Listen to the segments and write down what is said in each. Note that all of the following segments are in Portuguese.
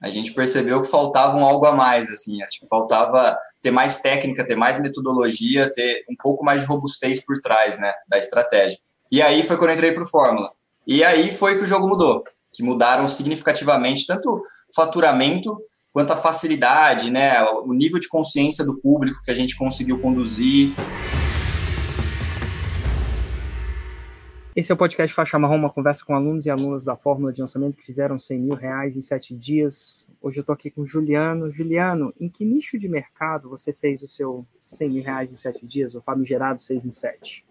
a gente percebeu que faltava um algo a mais, assim, acho que faltava ter mais técnica, ter mais metodologia, ter um pouco mais de robustez por trás, né, da estratégia. E aí foi quando eu entrei para o Fórmula. E aí foi que o jogo mudou, que mudaram significativamente tanto o faturamento quanto a facilidade, né, o nível de consciência do público que a gente conseguiu conduzir. Esse é o podcast Faixa Marrom, uma conversa com alunos e alunas da Fórmula de Lançamento que fizeram 100 mil reais em sete dias. Hoje eu estou aqui com o Juliano. Juliano, em que nicho de mercado você fez o seu 100 mil reais em sete dias, o famigerado 6 em 7?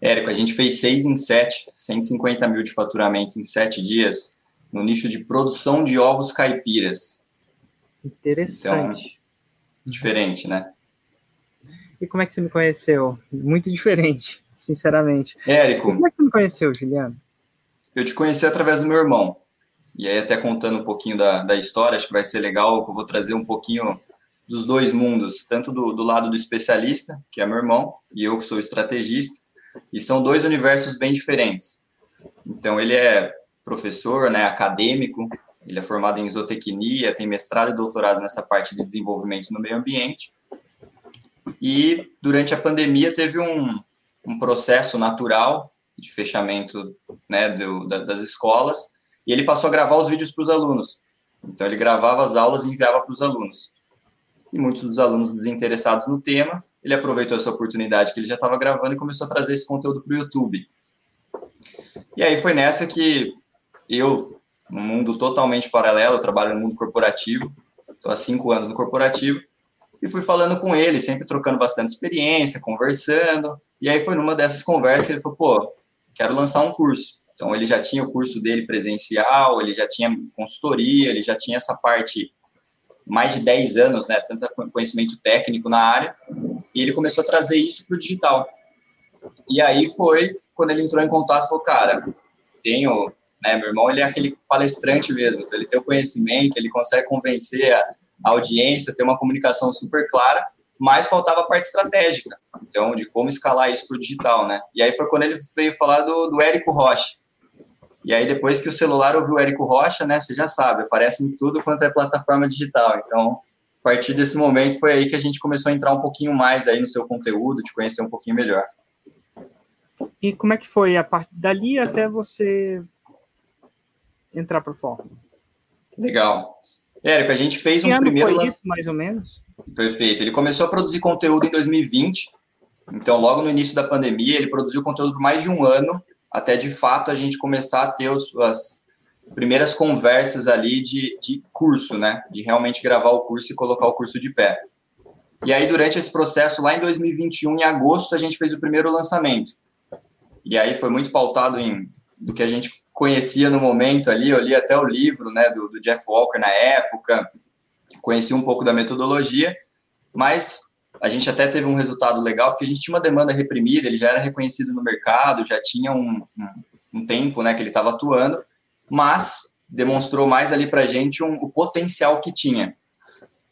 Érico, a gente fez 6 em 7, 150 mil de faturamento em sete dias, no nicho de produção de ovos caipiras. Interessante. Então, diferente, né? E como é que você me conheceu? Muito diferente sinceramente. Érico. Como é que você me conheceu, Juliano? Eu te conheci através do meu irmão. E aí, até contando um pouquinho da, da história, acho que vai ser legal, eu vou trazer um pouquinho dos dois mundos, tanto do, do lado do especialista, que é meu irmão, e eu que sou estrategista, e são dois universos bem diferentes. Então, ele é professor, né, acadêmico, ele é formado em zootecnia, tem mestrado e doutorado nessa parte de desenvolvimento no meio ambiente. E durante a pandemia teve um, um processo natural de fechamento né, do, da, das escolas, e ele passou a gravar os vídeos para os alunos. Então, ele gravava as aulas e enviava para os alunos. E muitos dos alunos desinteressados no tema, ele aproveitou essa oportunidade que ele já estava gravando e começou a trazer esse conteúdo para o YouTube. E aí foi nessa que eu, num mundo totalmente paralelo, eu trabalho no mundo corporativo, estou há cinco anos no corporativo, e fui falando com ele, sempre trocando bastante experiência, conversando. E aí foi numa dessas conversas que ele falou: pô, quero lançar um curso. Então ele já tinha o curso dele presencial, ele já tinha consultoria, ele já tinha essa parte mais de 10 anos, né, tanto conhecimento técnico na área, e ele começou a trazer isso para o digital. E aí foi quando ele entrou em contato, falou, cara, tenho, né, meu irmão, ele é aquele palestrante mesmo, então ele tem o conhecimento, ele consegue convencer a, a audiência, ter uma comunicação super clara, mas faltava a parte estratégica, então, de como escalar isso para o digital, né? E aí foi quando ele veio falar do, do Érico Rocha. E aí, depois que o celular ouviu o Érico Rocha, né, você já sabe, aparece em tudo quanto é plataforma digital. Então, a partir desse momento, foi aí que a gente começou a entrar um pouquinho mais aí no seu conteúdo, te conhecer um pouquinho melhor. E como é que foi a parte dali até você entrar para o Fórmula? Legal. Érico, a gente fez que um primeiro. Foi isso, mais ou menos? Perfeito. Ele começou a produzir conteúdo em 2020. Então, logo no início da pandemia, ele produziu conteúdo por mais de um ano, até de fato a gente começar a ter os, as primeiras conversas ali de, de curso, né? De realmente gravar o curso e colocar o curso de pé. E aí, durante esse processo, lá em 2021, em agosto, a gente fez o primeiro lançamento. E aí foi muito pautado em do que a gente conhecia no momento ali, eu li até o livro né, do, do Jeff Walker na época, conheci um pouco da metodologia, mas a gente até teve um resultado legal, porque a gente tinha uma demanda reprimida, ele já era reconhecido no mercado, já tinha um, um, um tempo né, que ele estava atuando, mas demonstrou mais ali para a gente um, o potencial que tinha.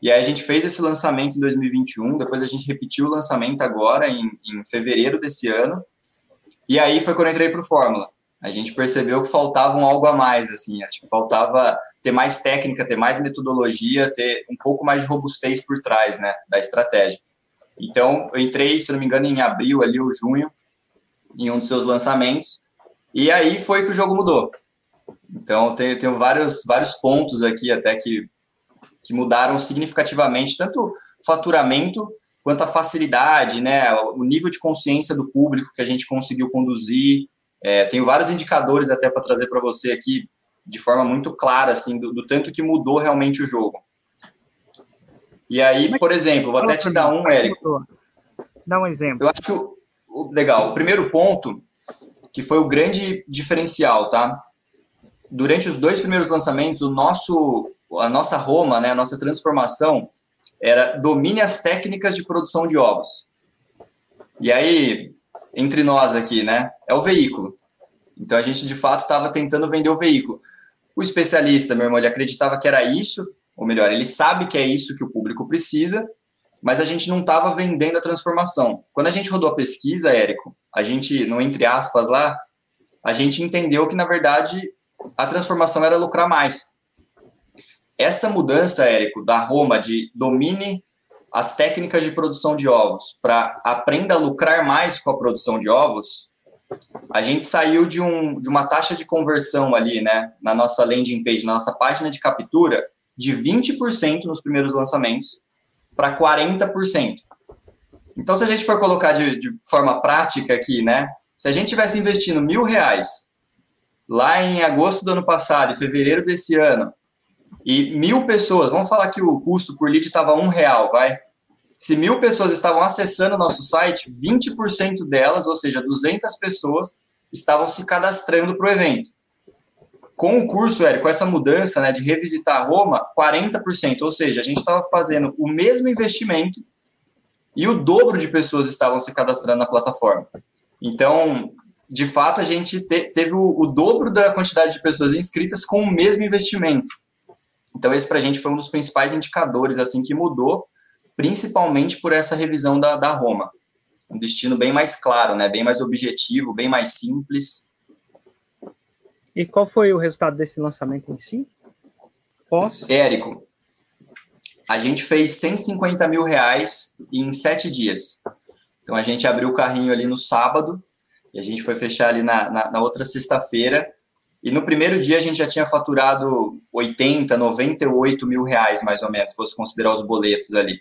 E aí a gente fez esse lançamento em 2021, depois a gente repetiu o lançamento agora em, em fevereiro desse ano, e aí foi quando eu entrei para o Fórmula a gente percebeu que faltava um algo a mais, assim, acho que faltava ter mais técnica, ter mais metodologia, ter um pouco mais de robustez por trás, né, da estratégia. Então, eu entrei, se não me engano, em abril ali, ou junho, em um dos seus lançamentos, e aí foi que o jogo mudou. Então, tenho, tenho vários, vários pontos aqui até que, que mudaram significativamente, tanto o faturamento quanto a facilidade, né, o nível de consciência do público que a gente conseguiu conduzir, é, tenho vários indicadores até para trazer para você aqui de forma muito clara, assim, do, do, tanto que mudou realmente o jogo. E aí, por exemplo, vou até te dar um, Érico. Dá um exemplo. Eu acho que, o, o, legal, o primeiro ponto, que foi o grande diferencial, tá? Durante os dois primeiros lançamentos, o nosso, a nossa Roma, né, a nossa transformação, era domine as técnicas de produção de ovos. E aí, entre nós aqui, né? É o veículo. Então a gente de fato estava tentando vender o veículo. O especialista, meu irmão, ele acreditava que era isso, ou melhor, ele sabe que é isso que o público precisa, mas a gente não estava vendendo a transformação. Quando a gente rodou a pesquisa, Érico, a gente, no entre aspas lá, a gente entendeu que na verdade a transformação era lucrar mais. essa mudança, Érico, da Roma de domine as técnicas de produção de ovos para aprenda a lucrar mais com a produção de ovos, a gente saiu de, um, de uma taxa de conversão ali, né, na nossa landing page, na nossa página de captura, de 20% nos primeiros lançamentos para 40%. Então, se a gente for colocar de, de, forma prática aqui, né, se a gente tivesse investindo mil reais lá em agosto do ano passado e fevereiro desse ano, e mil pessoas, vamos falar que o custo por lead estava um real, vai? Se mil pessoas estavam acessando o nosso site, 20% delas, ou seja, 200 pessoas, estavam se cadastrando para o evento. Com o curso, Érico, com essa mudança né, de revisitar Roma, 40%, ou seja, a gente estava fazendo o mesmo investimento e o dobro de pessoas estavam se cadastrando na plataforma. Então, de fato, a gente te, teve o, o, dobro da quantidade de pessoas inscritas com o mesmo investimento. Então, esse para a gente foi um dos principais indicadores assim que mudou, principalmente por essa revisão da, da Roma. Um destino bem mais claro, né? bem mais objetivo, bem mais simples. E qual foi o resultado desse lançamento em si? Pós? Érico, a gente fez 150 mil reais em sete dias. Então a gente abriu o carrinho ali no sábado e a gente foi fechar ali na, na, na outra sexta-feira. E no primeiro dia a gente já tinha faturado 80, 98 mil reais, mais ou menos, se fosse considerar os boletos ali.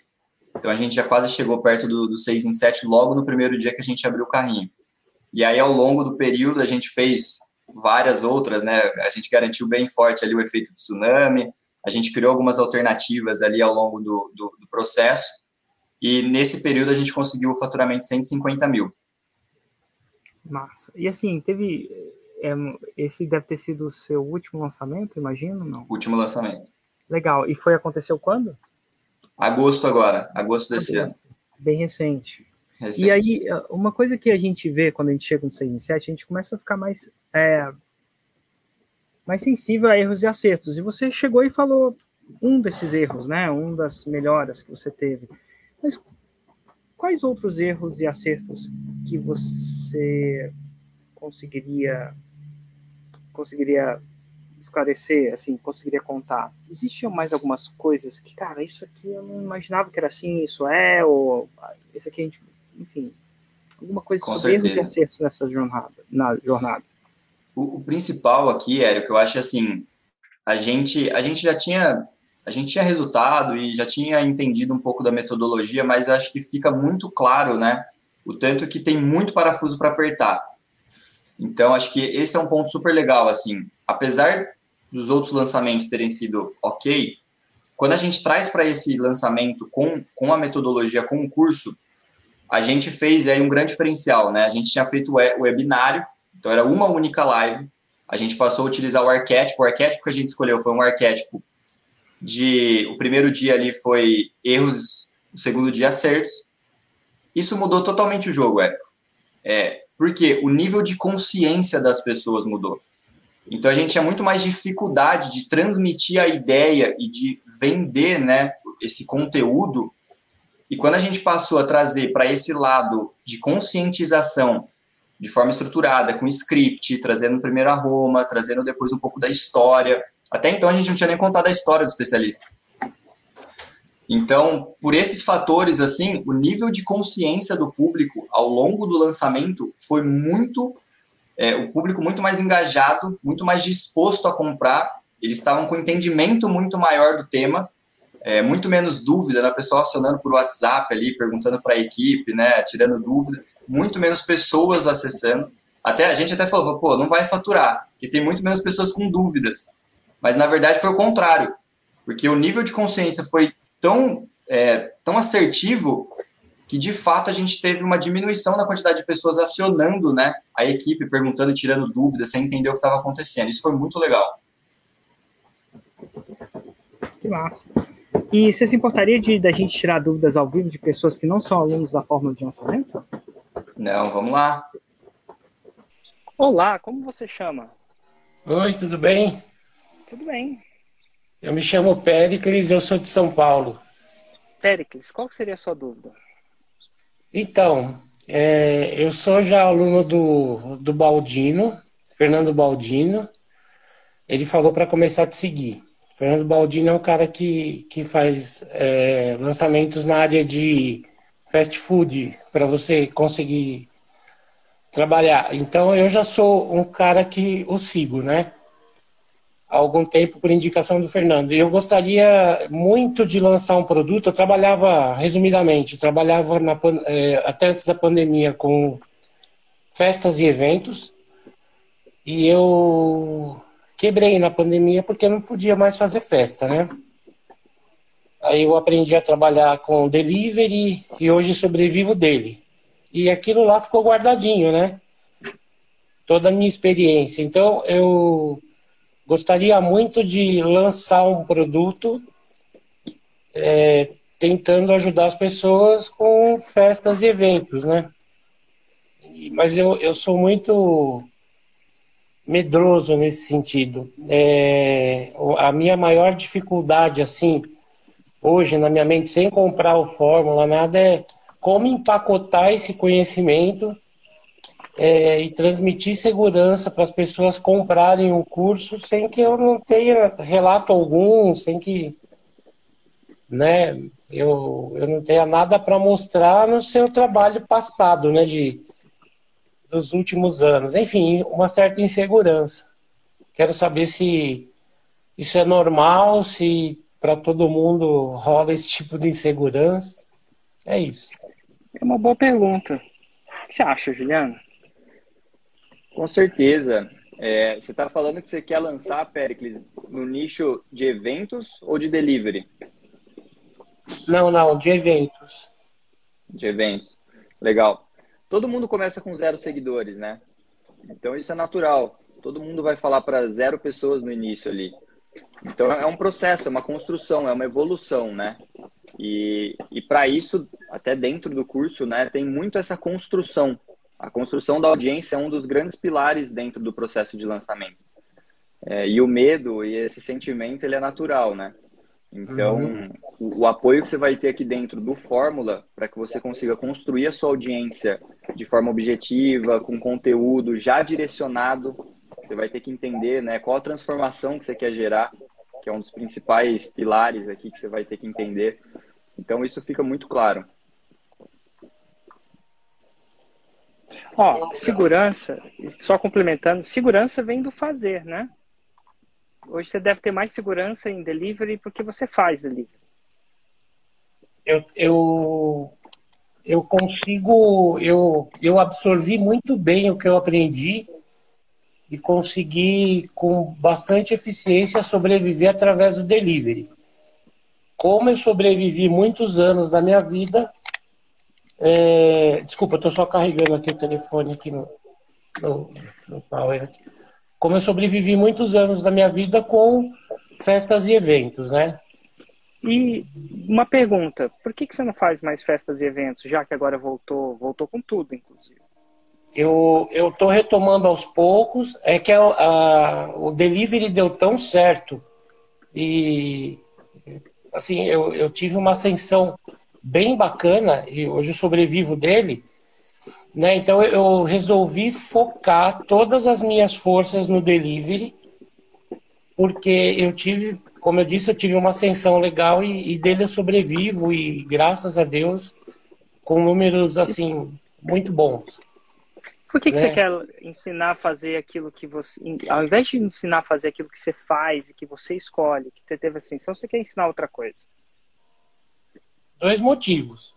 Então a gente já quase chegou perto do, do 6 em 7 logo no primeiro dia que a gente abriu o carrinho. E aí ao longo do período a gente fez várias outras, né? A gente garantiu bem forte ali o efeito do tsunami, a gente criou algumas alternativas ali ao longo do, do, do processo, e nesse período a gente conseguiu o faturamento de 150 mil. Massa. E assim, teve. É, esse deve ter sido o seu último lançamento, imagino, não? Último lançamento. Legal. E foi aconteceu quando? Agosto agora, agosto desse ano. Bem recente. Recente. E aí, uma coisa que a gente vê quando a gente chega no 6 em 7, a gente começa a ficar mais é, mais sensível a erros e acertos. E você chegou e falou um desses erros, né? Um das melhoras que você teve. Mas quais outros erros e acertos que você conseguiria conseguiria esclarecer, assim, conseguiria contar? Existiam mais algumas coisas que, cara, isso aqui eu não imaginava que era assim, isso é, ou isso aqui a gente, enfim, alguma coisa Com sobre certeza. e acertos nessa jornada, na jornada. O, o principal aqui, Érico, eu acho assim, a gente, a gente já tinha a gente tinha resultado e já tinha entendido um pouco da metodologia, mas eu acho que fica muito claro, né, o tanto que tem muito parafuso para apertar. Então, acho que esse é um ponto super legal, assim, apesar dos outros lançamentos terem sido ok, quando a gente traz para esse lançamento com, com a metodologia, com o curso, a gente fez aí um grande diferencial, né? A gente tinha feito o webinário então era uma única live. A gente passou a utilizar o arquétipo. O arquétipo que a gente escolheu foi um arquétipo de. O primeiro dia ali foi erros, o segundo dia acertos. Isso mudou totalmente o jogo, Érico. É, porque o nível de consciência das pessoas mudou. Então a gente tinha muito mais dificuldade de transmitir a ideia e de vender né, esse conteúdo. E quando a gente passou a trazer para esse lado de conscientização de forma estruturada, com script, trazendo primeiro a Roma, trazendo depois um pouco da história. Até então a gente não tinha nem contado a história do especialista. Então, por esses fatores, assim, o nível de consciência do público ao longo do lançamento foi muito, é, o público muito mais engajado, muito mais disposto a comprar. Eles estavam com entendimento muito maior do tema, é, muito menos dúvida, né? Pessoal acionando por WhatsApp ali, perguntando para a equipe, né? Tirando dúvida muito menos pessoas acessando. Até a gente até falou, pô, não vai faturar, porque tem muito menos pessoas com dúvidas. Mas na verdade foi o contrário, porque o nível de consciência foi tão, é, tão assertivo que de fato a gente teve uma diminuição na quantidade de pessoas acionando né, a equipe, perguntando, tirando dúvidas, sem entender o que estava acontecendo. Isso foi muito legal. Que massa. E você se importaria de da gente tirar dúvidas ao vivo de pessoas que não são alunos da fórmula de lançamento? Não, vamos lá. Olá, como você chama? Oi, tudo bem? Tudo bem. Eu me chamo Péricles, eu sou de São Paulo. Péricles, qual seria a sua dúvida? Então, é, eu sou já aluno do, do Baldino, Fernando Baldino. Ele falou para começar a te seguir. Fernando Baldini é um cara que, que faz é, lançamentos na área de fast food para você conseguir trabalhar. Então eu já sou um cara que o sigo, né? Há algum tempo por indicação do Fernando. E eu gostaria muito de lançar um produto. Eu trabalhava, resumidamente, trabalhava na, é, até antes da pandemia com festas e eventos. E eu quebrei na pandemia porque não podia mais fazer festa, né? Aí eu aprendi a trabalhar com delivery e hoje sobrevivo dele. E aquilo lá ficou guardadinho, né? Toda a minha experiência. Então eu gostaria muito de lançar um produto é, tentando ajudar as pessoas com festas e eventos, né? Mas eu, eu sou muito medroso nesse sentido. É, a minha maior dificuldade, assim, hoje na minha mente, sem comprar o Fórmula, nada, é como empacotar esse conhecimento é, e transmitir segurança para as pessoas comprarem o curso sem que eu não tenha relato algum, sem que né, eu, eu não tenha nada para mostrar no seu trabalho passado, né, de, dos últimos anos. Enfim, uma certa insegurança. Quero saber se isso é normal, se para todo mundo rola esse tipo de insegurança. É isso. É uma boa pergunta. O que você acha, Juliano? Com certeza. É, você está falando que você quer lançar, Pericles, no nicho de eventos ou de delivery? Não, não, de eventos. De eventos. Legal. Todo mundo começa com zero seguidores, né? Então isso é natural. Todo mundo vai falar para zero pessoas no início ali. Então é um processo, é uma construção, é uma evolução, né? E, e para isso, até dentro do curso, né, tem muito essa construção. A construção da audiência é um dos grandes pilares dentro do processo de lançamento. É, e o medo e esse sentimento, ele é natural, né? Então, uhum. o, o, apoio que você vai ter aqui dentro do Fórmula, para que você consiga construir a sua audiência de forma objetiva, com conteúdo já direcionado, você vai ter que entender né, qual a transformação que você quer gerar que é um dos principais pilares aqui que você vai ter que entender. Então, isso fica muito claro. Ó, segurança, só complementando, segurança vem do fazer, né? Hoje você deve ter mais segurança em delivery porque você faz delivery. Eu, eu, eu consigo, eu, eu absorvi muito bem o que eu aprendi e consegui, com bastante eficiência, sobreviver através do delivery. Como eu sobrevivi muitos anos da minha vida. É... Desculpa, estou só carregando aqui o telefone aqui no, no, no power. Como eu sobrevivi muitos anos da minha vida com festas e eventos, né? E uma pergunta, por que, que você não faz mais festas e eventos, já que agora voltou, voltou com tudo, inclusive? eu eu estou retomando aos poucos. É que a, a, o delivery deu tão certo e assim eu, eu tive uma ascensão bem bacana e hoje eu sobrevivo dele. Né? Então eu resolvi focar todas as minhas forças no delivery, porque eu tive, como eu disse, eu tive uma ascensão legal e, e dele eu sobrevivo e graças a Deus com números assim muito bons. Por que, que você né? quer ensinar a fazer aquilo que você. Ao invés de ensinar a fazer aquilo que você faz e que você escolhe, que você teve ascensão, você quer ensinar outra coisa? Dois motivos.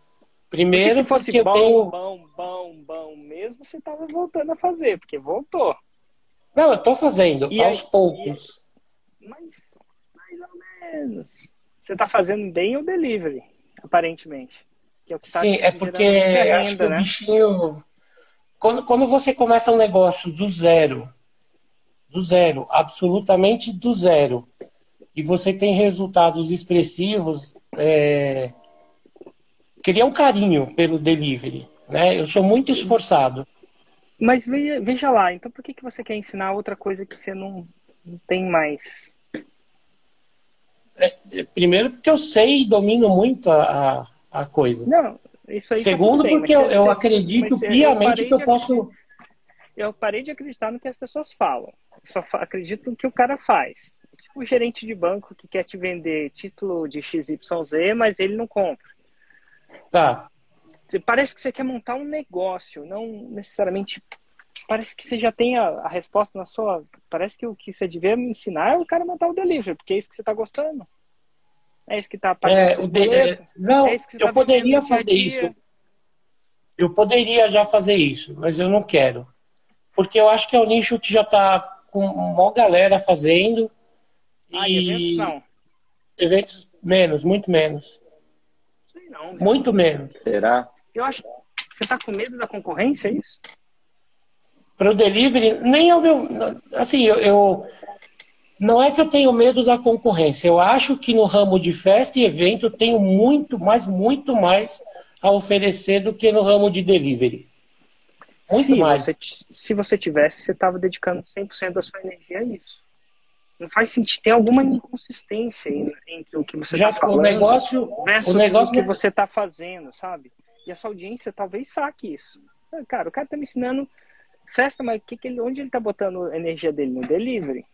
Primeiro, porque se fosse bom, tenho... bom, bom, mesmo, você estava voltando a fazer, porque voltou. Não, eu estou fazendo, e aos aí, poucos. E... Mas, mais ou menos. Você está fazendo bem o delivery, aparentemente. Que é o que tá Sim, é porque renda, acho que né? o bichinho quando, quando você começa um negócio do zero, do zero, absolutamente do zero, e você tem resultados expressivos, é, cria um carinho pelo delivery. Né? Eu sou muito esforçado. Mas veja, veja lá, então por que, que você quer ensinar outra coisa que você não, não tem mais? É, primeiro porque eu sei e domino muito a, a coisa. Não, isso aí tá Segundo, tá bem, porque eu, eu acredito piamente eu que eu posso. Eu parei de acreditar no que as pessoas falam. Eu só acredito no que o cara faz. tipo um gerente de banco que quer te vender título de XYZ, mas ele não compra. Tá. Parece que você quer montar um negócio, não necessariamente. Parece que você já tem a, a resposta na sua. Parece que o que você devia me ensinar é o cara montar o delivery, porque é isso que você está gostando. É isso que está é, o de... Não, é eu tá poderia fazer isso. Eu poderia já fazer isso, mas eu não quero. Porque eu acho que é um nicho que já está com uma galera fazendo. Ah, e eventos não. Eventos menos, muito menos. Sei não. Muito menos. Será? Eu acho. Você tá com medo da concorrência, é isso? Para o delivery, nem é o meu. Assim, eu, eu, Não é que eu tenho medo da concorrência. Eu acho que no ramo de festa e evento eu tenho muito, mas muito mais a oferecer do que no ramo de delivery. Muito se mais. Você, se você tivesse, você estava dedicando 100% da sua energia a isso. Não faz sentido. Tem alguma inconsistência entre o que você está falando o negócio, versus o, negócio... o que você está fazendo, sabe? E essa audiência talvez saque isso. Ah, cara, o cara está me ensinando festa, mas que que ele, onde ele está botando a energia dele? No delivery?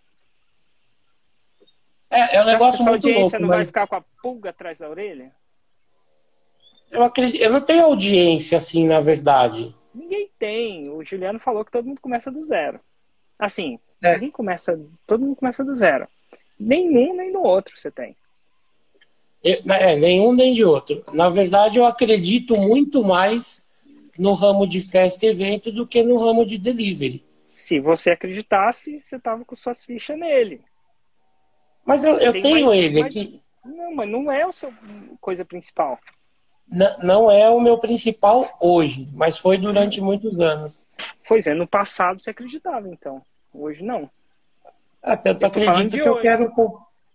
É, é um negócio muito louco. A audiência não mas... vai ficar com a pulga atrás da orelha? Eu, acredito, eu não tenho audiência assim, na verdade. Ninguém tem. O Juliano falou que todo mundo começa do zero. Assim, é. ninguém começa, todo mundo começa do zero. Nenhum nem do outro você tem. É, nenhum nem de outro. Na verdade, eu acredito muito mais no ramo de festa e evento do que no ramo de delivery. Se você acreditasse, você tava com suas fichas nele. Mas eu, eu tenho mais, ele aqui. Não, mas não é a sua coisa principal não é o meu principal hoje, mas foi durante muitos anos. Pois é, no passado você acreditava, então. Hoje não. Ah, tanto acredito que eu hoje. quero.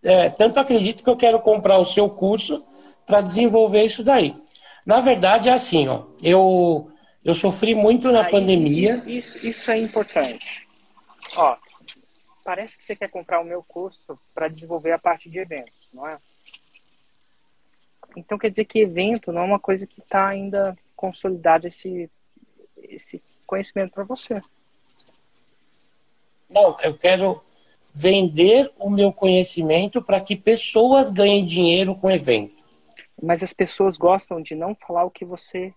É, tanto acredito que eu quero comprar o seu curso para desenvolver isso daí. Na verdade, é assim, ó. Eu, eu sofri muito na pandemia. Isso, isso, isso é importante. Ó, parece que você quer comprar o meu curso para desenvolver a parte de eventos, não é? Então quer dizer que evento não é uma coisa que está ainda consolidado esse, esse conhecimento para você. Não, eu quero vender o meu conhecimento para que pessoas ganhem dinheiro com evento. Mas as pessoas gostam de não falar o que você.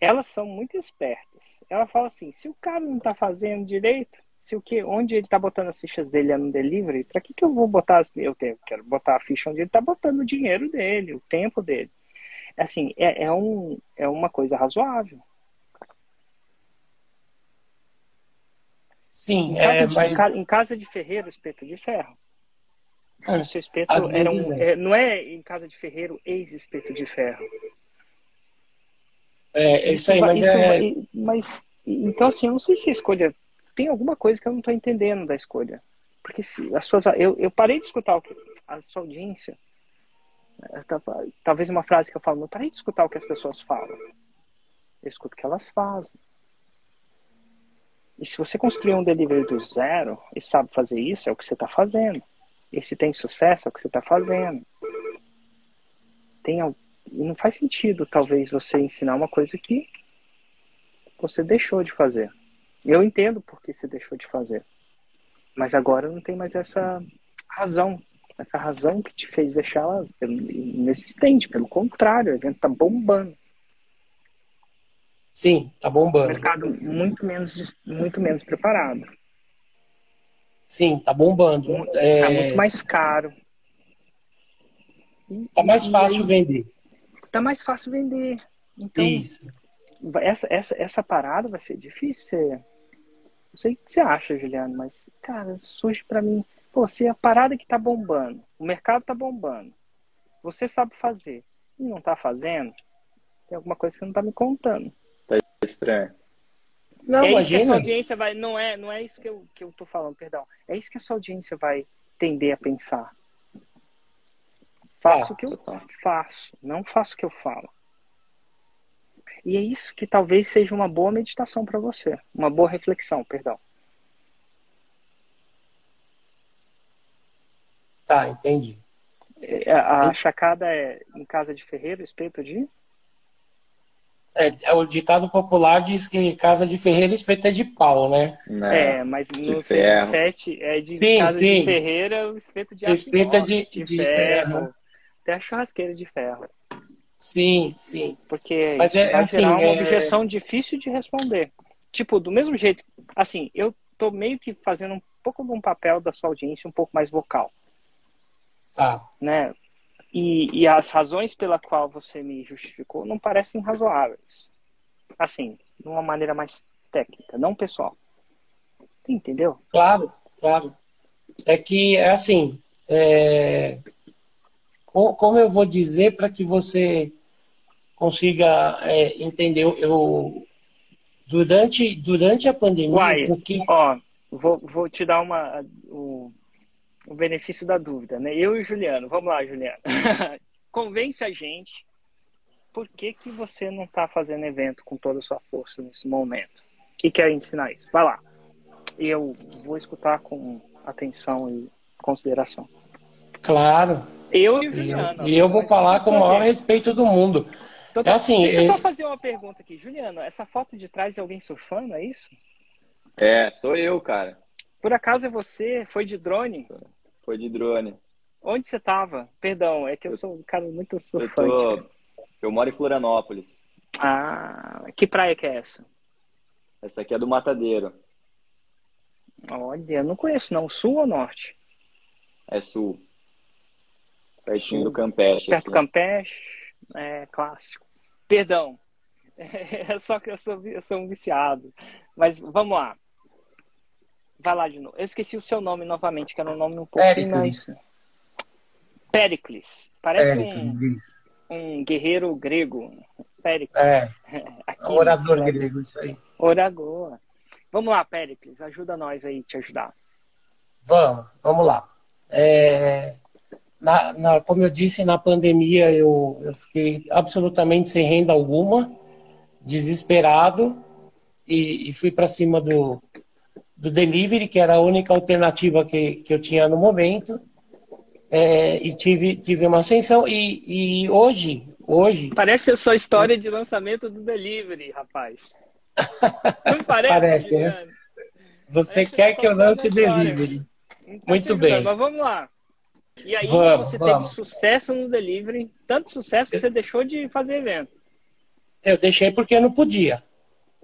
Elas são muito espertas. Ela fala assim: se o cara não está fazendo direito, se o que, onde ele está botando as fichas dele é no delivery, para que, que eu vou botar as, eu quero botar a ficha onde ele está botando o dinheiro dele, o tempo dele. Assim, é, é, um, é uma coisa razoável. Sim, em casa, é, de, mas... em casa de ferreiro, espeto de ferro. Ah, o seu espeto era um, é, não é em casa de ferreiro, ex-espeto de ferro. É, isso, isso aí, mas isso, é... Mas, então, assim, eu não sei se a escolha tem alguma coisa que eu não estou entendendo da escolha. Porque se as suas, eu, eu parei de escutar o que a sua audiência. É, talvez uma frase que eu falo, eu parei de escutar o que as pessoas falam. Eu escuto o que elas fazem. E se você construir um delivery do zero e sabe fazer isso, é o que você está fazendo. E se tem sucesso, é o que você está fazendo. Tem, não faz sentido, talvez, você ensinar uma coisa que você deixou de fazer. Eu entendo por que você deixou de fazer. Mas agora não tem mais essa razão. Essa razão que te fez deixar ela inexistente. Pelo contrário, o evento está bombando. Sim, está bombando. O mercado muito menos, muito menos preparado. Sim, está bombando. Está é... muito mais caro. Está mais fácil vender. Está mais fácil vender. Então, Isso. Essa, essa, essa parada vai ser difícil. Não sei o que você acha, Juliano, mas, cara, surge para mim. Pô, se a parada que tá bombando, o mercado tá bombando, você sabe fazer e não tá fazendo, tem alguma coisa que não tá me contando. Estranho. Não, é imagina. Isso que a sua audiência vai. Não é, não é isso que eu, que eu tô falando, perdão. É isso que a sua audiência vai tender a pensar. Faço ah, o que eu faço, não faço o que eu falo. E é isso que talvez seja uma boa meditação para você, uma boa reflexão, perdão. Tá, entendi. É, a, a chacada é em casa de ferreiro, espeto de? É, é, o ditado popular diz que casa de ferreira espeta é de pau, né? É, mas no 7 é de sim, casa sim. de ferreira o espeto de Espeta de, de, de, ferro. ferro. Até a churrasqueira de ferro. Sim, sim. Porque mas é, vai assim, gerar uma é... objeção difícil de responder. Tipo, do mesmo jeito, assim, eu tô meio que fazendo um pouco de um papel da sua audiência um pouco mais vocal. Tá. Né? E, e as razões pela qual você me justificou não parecem razoáveis. Assim, de uma maneira mais técnica, não pessoal. Entendeu? Claro, claro. É que, é assim, é... como eu vou dizer para que você consiga é, entender? Eu, durante, durante a pandemia. Uai, que... ó, vou, vou te dar uma, o, o benefício da dúvida, né? Eu e o Juliano, vamos lá, Juliano. Convence a gente por que, que você não está fazendo evento com toda a sua força nesse momento e quer ensinar isso. Vai lá. Eu vou escutar com atenção e consideração. Claro. Eu e o Juliano. E eu, vou falar com o maior respeito do mundo. Então, é assim, deixa eu só fazer uma pergunta aqui. Juliano, essa foto de trás é alguém surfando, é isso? É, sou eu, cara. Por acaso é você? Foi de drone? Foi de drone. Onde você estava? Perdão, é que eu, eu sou um cara muito surfante. Eu, tô... eu moro em Florianópolis. Ah, que praia que é essa? Essa aqui é do Matadeiro. Olha, eu não conheço não. Sul ou norte? É sul. Pertinho sul. do Campeche. Perto do Campeche, é clássico. Perdão. É só que eu sou, eu sou um viciado. Mas vamos lá. Vai lá de novo. Eu esqueci o seu nome novamente, que era um nome um pouquinho mais. Pericles. Parece Pericles. Um, um guerreiro grego. Pericles. É. Aqui, orador né? grego, isso aí. Orador. Vamos lá, Pericles. Ajuda nós aí, te ajudar. Vamos, vamos lá. É, na, na, como eu disse, na pandemia eu, eu fiquei absolutamente sem renda alguma, desesperado, e, e fui para cima do, do delivery, que era a única alternativa que, que eu tinha no momento. É, e tive, tive uma ascensão. E, e hoje, hoje. Parece a sua história de lançamento do delivery, rapaz. Não parece, parece né? Você parece quer que eu lance delivery. Muito bem. Mas vamos lá. E aí vamos, você vamos. teve sucesso no delivery, tanto sucesso que você deixou de fazer evento. Eu deixei porque não podia.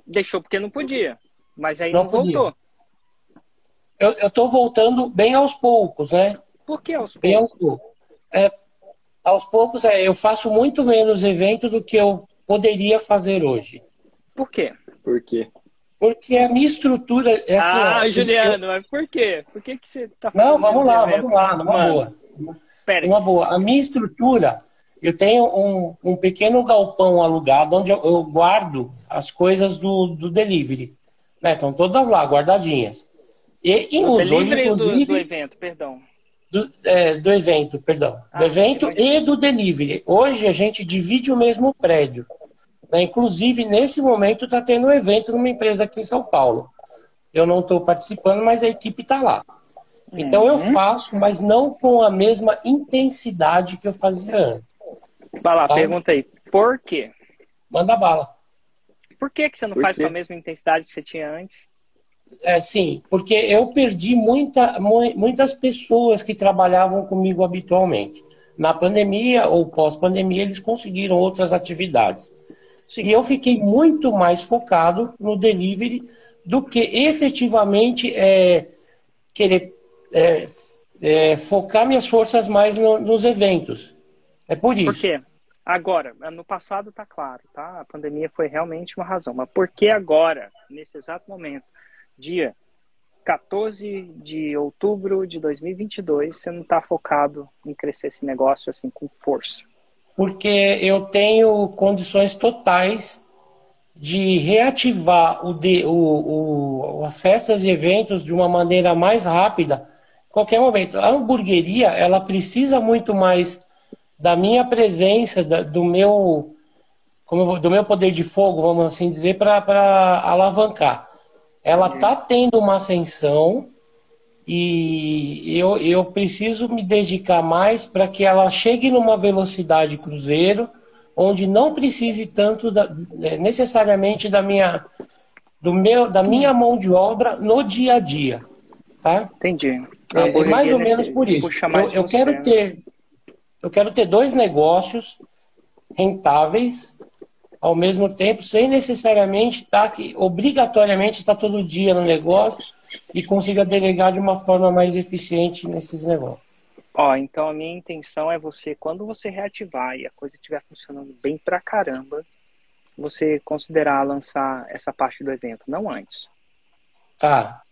Deixou porque não podia. Mas aí não, não voltou eu, tô voltando bem aos poucos, né? Por que aos bem poucos? Aos, é, aos poucos, é, eu faço muito menos evento do que eu poderia fazer hoje. Por quê? Por quê? Porque a minha estrutura é assim, Ah, ó, Juliano, eu... mas por quê? Por que, que você tá Não, vamos lá, evento? vamos lá, numa Mano, boa. Pera uma boa. A minha estrutura, eu tenho um, um pequeno galpão alugado onde eu, eu guardo as coisas do, do delivery. Né? Estão todas lá, guardadinhas. E em uso. Hoje, do, do evento, perdão. Do, é, do evento, perdão. Ah, do evento e do delivery. Hoje a gente divide o mesmo prédio. Né? Inclusive, nesse momento, está tendo um evento numa empresa aqui em São Paulo. Eu não estou participando, mas a equipe está lá. Então uhum. eu faço, mas não com a mesma intensidade que eu fazia antes. Vai lá, tá? pergunta aí. Por quê? Manda bala. Por que, que você não Por faz quê? com a mesma intensidade que você tinha antes? É, sim, porque eu perdi muita, muitas pessoas que trabalhavam comigo habitualmente. Na pandemia ou pós-pandemia, eles conseguiram outras atividades. Sim. E eu fiquei muito mais focado no delivery do que efetivamente é, querer é, é, focar minhas forças mais no, nos eventos. É por isso. Por quê? Agora, no passado está claro, tá? A pandemia foi realmente uma razão. Mas por que agora, nesse exato momento? Dia 14 de outubro de 2022, você não está focado em crescer esse negócio assim com força? Porque eu tenho condições totais de reativar o, de, o, o, as festas e eventos de uma maneira mais rápida, qualquer momento. A hamburgueria, ela precisa muito mais da minha presença, da, do meu como do meu poder de fogo, vamos assim dizer, para alavancar ela está tendo uma ascensão e eu, eu preciso me dedicar mais para que ela chegue numa velocidade cruzeiro, onde não precise tanto da, é, necessariamente da minha do meu da minha mão de obra no dia a dia, tá? Entendi. É, é mais ou menos por isso. Eu, eu quero né? ter eu quero ter dois negócios rentáveis ao mesmo tempo, sem necessariamente estar tá que obrigatoriamente estar tá todo dia no negócio e consiga delegar de uma forma mais eficiente nesses negócios. Ó, então a minha intenção é você, quando você reativar e a coisa estiver funcionando bem pra caramba, você considerar lançar essa parte do evento, não antes. Tá.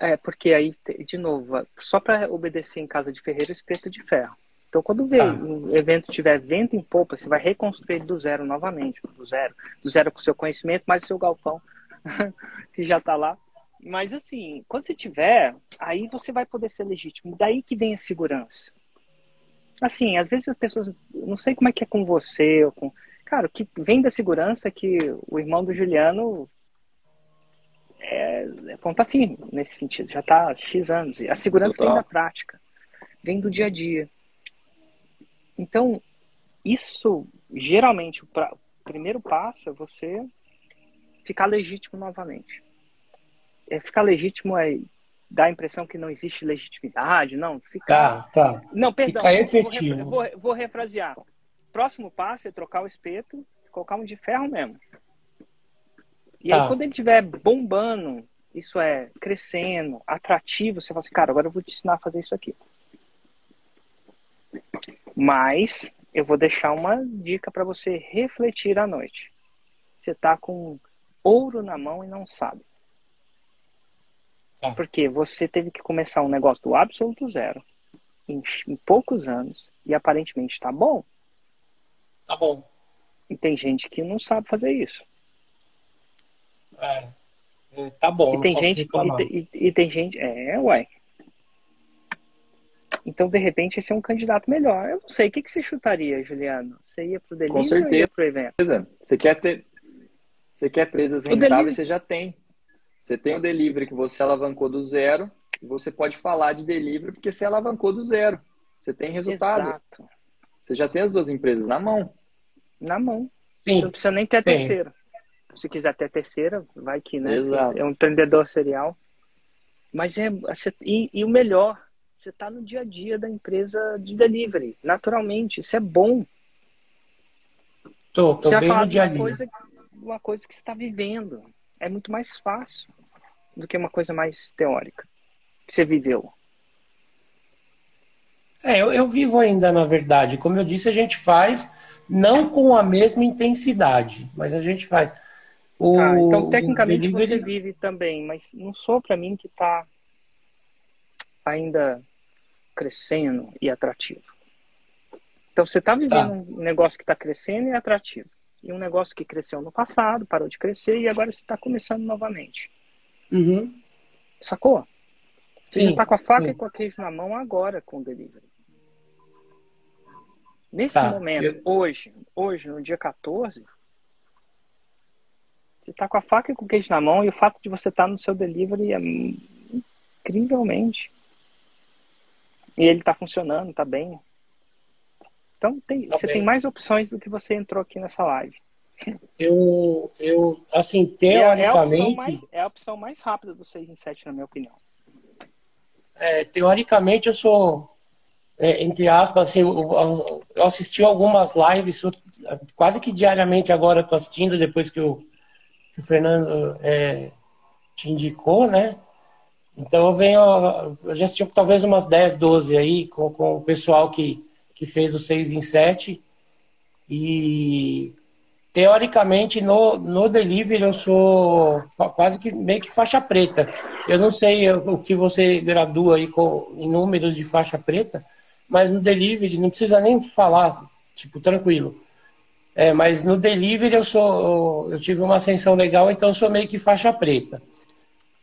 É, porque aí, de novo, só para obedecer em casa de ferreiro, espeto de ferro. Então, quando tá. o evento tiver vento em popa, você vai reconstruir do zero novamente, do zero, do zero com o seu conhecimento, mais o seu galpão, que já está lá. Mas assim, quando você tiver, aí você vai poder ser legítimo. Daí que vem a segurança. Assim, às vezes as pessoas, não sei como é que é com você ou com, cara, o que vem da segurança é que o irmão do Juliano é, é ponta firme nesse sentido, já está X anos. A segurança Total. vem da prática, vem do dia a dia. Então, isso geralmente o, pra, o primeiro passo é você ficar legítimo novamente é, ficar legítimo é dar a impressão que não existe legitimidade, não. Ficar... Tá, tá. Não, perdão, vou, vou, vou, refrasear. Próximo passo é trocar o espeto, colocar um de ferro mesmo. E tá. aí, quando ele estiver bombando, isso é, crescendo, atrativo, você fala assim, cara, agora eu vou te ensinar a fazer isso aqui. Mas eu vou deixar uma dica para você refletir à noite. Você está com ouro na mão e não sabe. Porque você teve que começar um negócio do absoluto zero em, em poucos anos e aparentemente está bom. Tá bom. E tem gente que não sabe fazer isso. É. é tá bom. E tem gente e, e, e, tem gente, é, uai. Então, de repente, esse é um candidato melhor. Eu não sei, o que, que você chutaria, Juliano? Você ia pro delivery Com certeza. ou ia pro evento? Você quer ter, você quer presas rentáveis, você já tem. Você tem o delivery que você alavancou do zero, e você pode falar de delivery porque você alavancou do zero. Você tem resultado. Exato. Você já tem as duas empresas na mão. Na mão. Sim. Você não precisa nem ter a terceira. Se quiser ter a terceira, vai que, né? Exato. É um empreendedor serial. Mas é. E, e o melhor, você está no dia a dia da empresa de delivery, naturalmente. Isso é bom. Tô, tô você bem no dia a dia. Uma coisa, uma coisa que você está vivendo é muito mais fácil do que uma coisa mais teórica que você viveu. É, eu, eu, vivo ainda, na verdade. Como eu disse, a gente faz não com a mesma intensidade, mas a gente faz. O, ah, então, tecnicamente, delivery... você vive também, mas não sou para mim que está ainda crescendo e atrativo. Então, você está vivendo tá. um negócio que está crescendo e atrativo e um negócio que cresceu no passado, parou de crescer e agora está começando novamente. Uhum. Sacou? Você está com a faca sim. e com a queijo na mão agora com o delivery. Nesse tá. momento, eu... hoje, hoje, no dia 14, você está com a faca e com o queijo na mão e o fato de você estar tá no seu delivery é incrivelmente. E ele está funcionando, está bem. Então tem, tá você tem mais opções do que você entrou aqui nessa live. Eu, eu assim, teoricamente. É, é, a, mais, é a opção mais rápida do 6 em 7, na minha opinião. É, teoricamente, eu sou, é, entre aspas, assim, eu, eu, assisti algumas lives, quase que diariamente agora estou assistindo, depois que o, que o Fernando é, te indicou, né? Então eu venho, eu já assisti talvez umas 10, 12 aí, com, com o pessoal que que fez o 6 em 7. E teoricamente no, no delivery eu sou quase que meio que faixa preta. Eu não sei o que você gradua aí com, em números de faixa preta, mas no delivery não precisa nem falar, tipo, tranquilo. É, mas no delivery eu sou eu tive uma ascensão legal, então eu sou meio que faixa preta.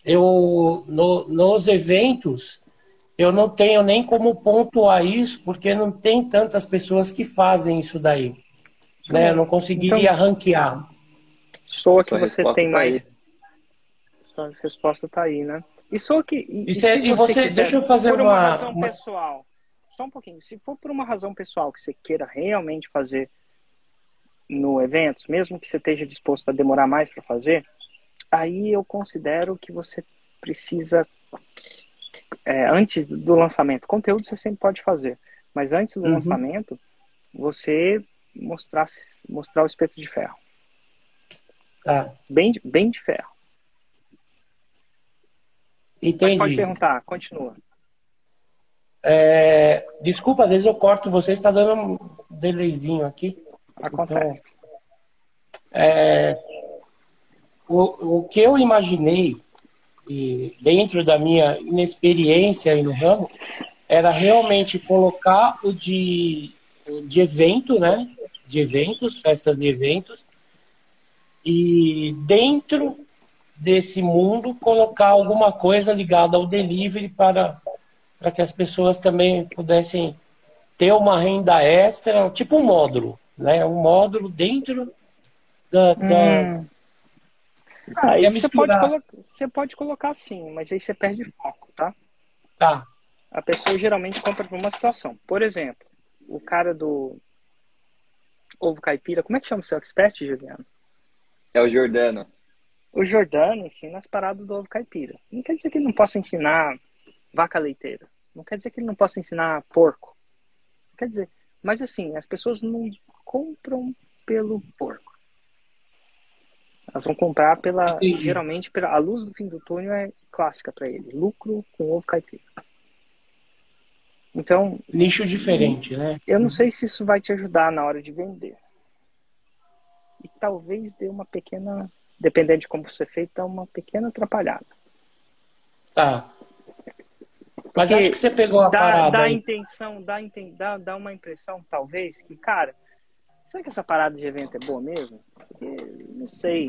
Eu no, nos eventos eu não tenho nem como pontuar isso, porque não tem tantas pessoas que fazem isso daí. Né? Eu não conseguiria então, ranquear. Só que você tem tá mais. Aí. Sua resposta está aí, né? E só que. E, e, e você, quiser, deixa eu fazer por uma, uma razão uma... pessoal. Só um pouquinho. Se for por uma razão pessoal que você queira realmente fazer no evento, mesmo que você esteja disposto a demorar mais para fazer, aí eu considero que você precisa, é, antes do lançamento, conteúdo você sempre pode fazer, mas antes do uhum. lançamento, você mostrar, mostrar o espeto de ferro. Tá. Bem, bem de ferro. Entendi. Mas pode perguntar, continua. É, desculpa, às vezes eu corto você, está dando um delayzinho aqui. Acontece. Então, é, o, o que eu imaginei, e dentro da minha inexperiência no ramo, era realmente colocar o de, de evento, né? De eventos, festas de eventos, e dentro desse mundo colocar alguma coisa ligada ao delivery para, para que as pessoas também pudessem ter uma renda extra, tipo um módulo, né? Um módulo dentro da. da... Ah, aí você pode, colocar, você pode colocar sim, mas aí você perde foco, tá? Tá. A pessoa geralmente compra por uma situação. Por exemplo, o cara do ovo caipira, como é que chama o seu expert, Juliano? É o Jordano. O Jordano ensina as paradas do ovo caipira. Não quer dizer que ele não possa ensinar vaca leiteira. Não quer dizer que ele não possa ensinar porco. Não quer dizer. Mas assim, as pessoas não compram pelo porco. Elas vão comprar pela. Geralmente, pela, a luz do fim do túnel é clássica para ele. Lucro com ovo caipira. Então. Nicho diferente, né? Eu não sei se isso vai te ajudar na hora de vender. E talvez dê uma pequena. Dependendo de como você fez, dá uma pequena atrapalhada. Tá. Mas Porque acho que você pegou a dá, parada dá aí. intenção, dá, dá, dá uma impressão, talvez, que, cara, será que essa parada de evento é boa mesmo? Porque, não sei.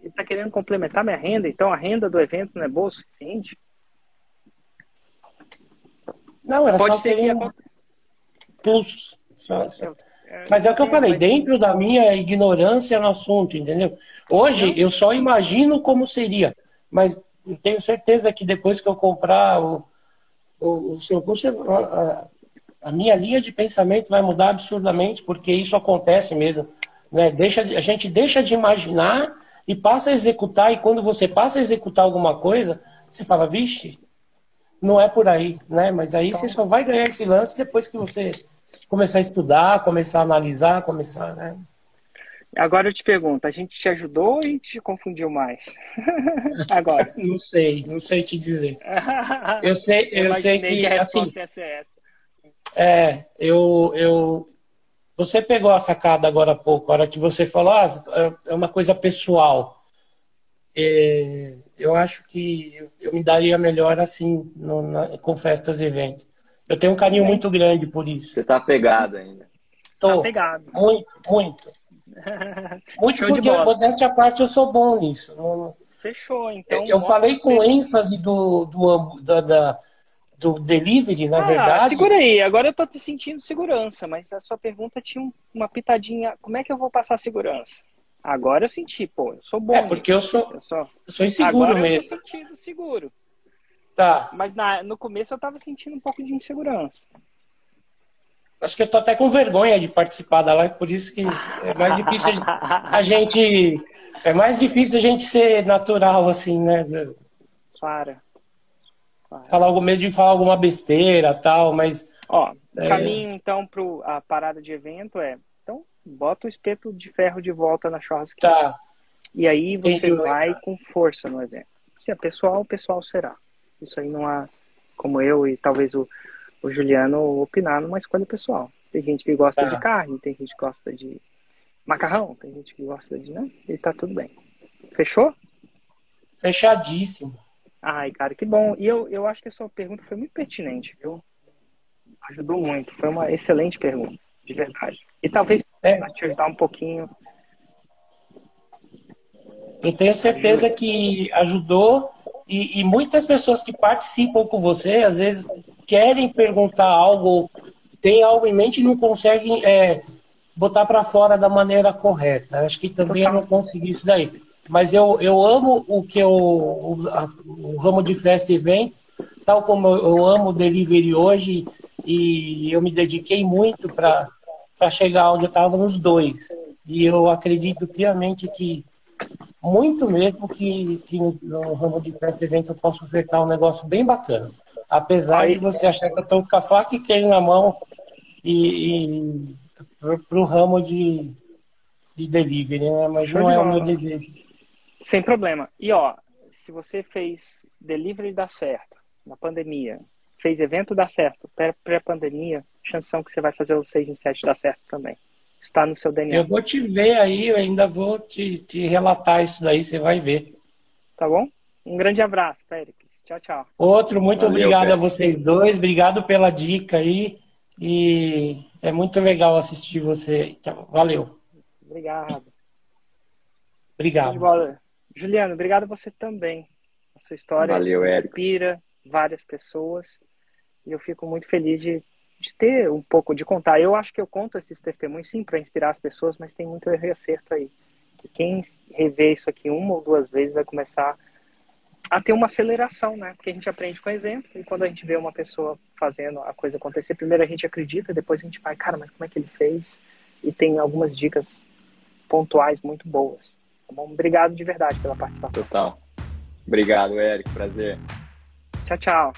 Ele está querendo complementar minha renda, então a renda do evento não é boa o suficiente? Não, era Pode só ser que um plus. Só- É, Mas é o que eu falei, mas- dentro da minha ignorância no assunto, entendeu? Hoje eu só imagino como seria, mas tenho certeza que depois que eu comprar o, o, o seu curso, a, minha linha de pensamento vai mudar absurdamente, porque isso acontece mesmo. Né? Deixa, de- a gente deixa de imaginar e passa a executar, e quando você passa a executar alguma coisa, você fala, vixe, não é por aí, né? Mas aí você só vai ganhar esse lance depois que você começar a estudar, começar a analisar, começar, né? Agora eu te pergunto, a gente te ajudou ou a gente te confundiu mais? Agora. Não sei, não sei te dizer. Eu sei, eu sei imaginei que, a assim, resposta ia ser essa. É, eu, eu, você pegou a sacada agora há pouco, a hora que você falou, ah, é uma coisa pessoal. É, eu acho que eu, me daria melhor assim no, na, com festas e eventos. Eu tenho um carinho muito grande por isso. Você tá apegado ainda. Tô, Tá pegado. muito, muito. Muito Show porque, modéstia à parte, eu sou bom nisso. Fechou, então. eu falei com ênfase do, do, da, da- do delivery, na Ah, verdade. segura aí, agora eu tô te sentindo segurança, mas a sua pergunta tinha um- uma pitadinha. Como é que eu vou passar segurança? Agora eu senti, pô, eu sou bom. É, porque eu sou, Eu sou... eu sou inseguro Agora eu mesmo. tô sentindo seguro. Tá. Mas na, no começo eu tava sentindo um pouco de insegurança. Acho que eu tô até com vergonha de participar da live, por isso que é mais difícil a gente. É mais difícil a gente ser natural, assim, né? Para. Falar algo mesmo de falar alguma besteira tal, mas. Ó, É. caminho então para a parada de evento é, então bota o espeto de ferro de volta na churrasqueira. Tá. E aí você Entendi. vai com força no evento. Se é pessoal, pessoal será. Isso aí não há como eu e talvez o, o Juliano opinar numa escolha pessoal. Tem gente que gosta Tá. de carne, tem gente que gosta de macarrão, tem gente que gosta de, né? E tá tudo bem. Fechou? Fechadíssimo. Ai, cara, que bom. E eu, eu acho que a sua pergunta foi muito pertinente, viu? Ajudou muito. Foi uma excelente pergunta, de verdade. E talvez É. te ajudar um pouquinho. Eu tenho certeza que ajudou e, e muitas pessoas que participam com você, às vezes, querem perguntar algo, tem algo em mente e não conseguem é, botar para fora da maneira correta. Acho que também eu não consegui isso daí. Mas eu, eu amo o que eu, o, o ramo de festa e evento, tal como eu, amo o delivery hoje, e eu me dediquei muito para chegar onde eu estava nos dois. E eu acredito piamente que, muito mesmo, que, que no ramo de pré-evento eu posso ofertar um negócio bem bacana. Apesar Aí, de você achar que eu estou com a faca e queijo na mão e, e para o ramo de, de delivery, né? Mas não é o meu desejo. Sem problema. E ó, se você fez delivery dar certo na pandemia, fez evento dar certo pré-pandemia, chanção que você vai fazer o 6 em 7 dar certo também. Está no seu DNA. Eu vou te ver aí, eu ainda vou te, te relatar isso daí, você vai ver. Tá bom? Um grande abraço, Pérez. Tchau, tchau. Outro, muito Valeu, obrigado Pérez. a vocês dois, obrigado pela dica aí. E é muito legal assistir você. Valeu. Obrigado. Obrigado. Juliano, obrigado a você também. A sua história Valeu, inspira várias pessoas. E eu fico muito feliz de, de ter um pouco de contar. Eu acho que eu conto esses testemunhos sim para inspirar as pessoas, mas tem muito erro e acerto aí. Que quem rever isso aqui uma ou duas vezes vai começar a ter uma aceleração, né? Porque a gente aprende com exemplo e quando a gente vê uma pessoa fazendo a coisa acontecer, primeiro a gente acredita, depois a gente vai, cara, mas como é que ele fez? E tem algumas dicas pontuais muito boas. Tá bom? Obrigado de verdade pela participação. Total. Obrigado, Eric. Prazer. Tchau, tchau.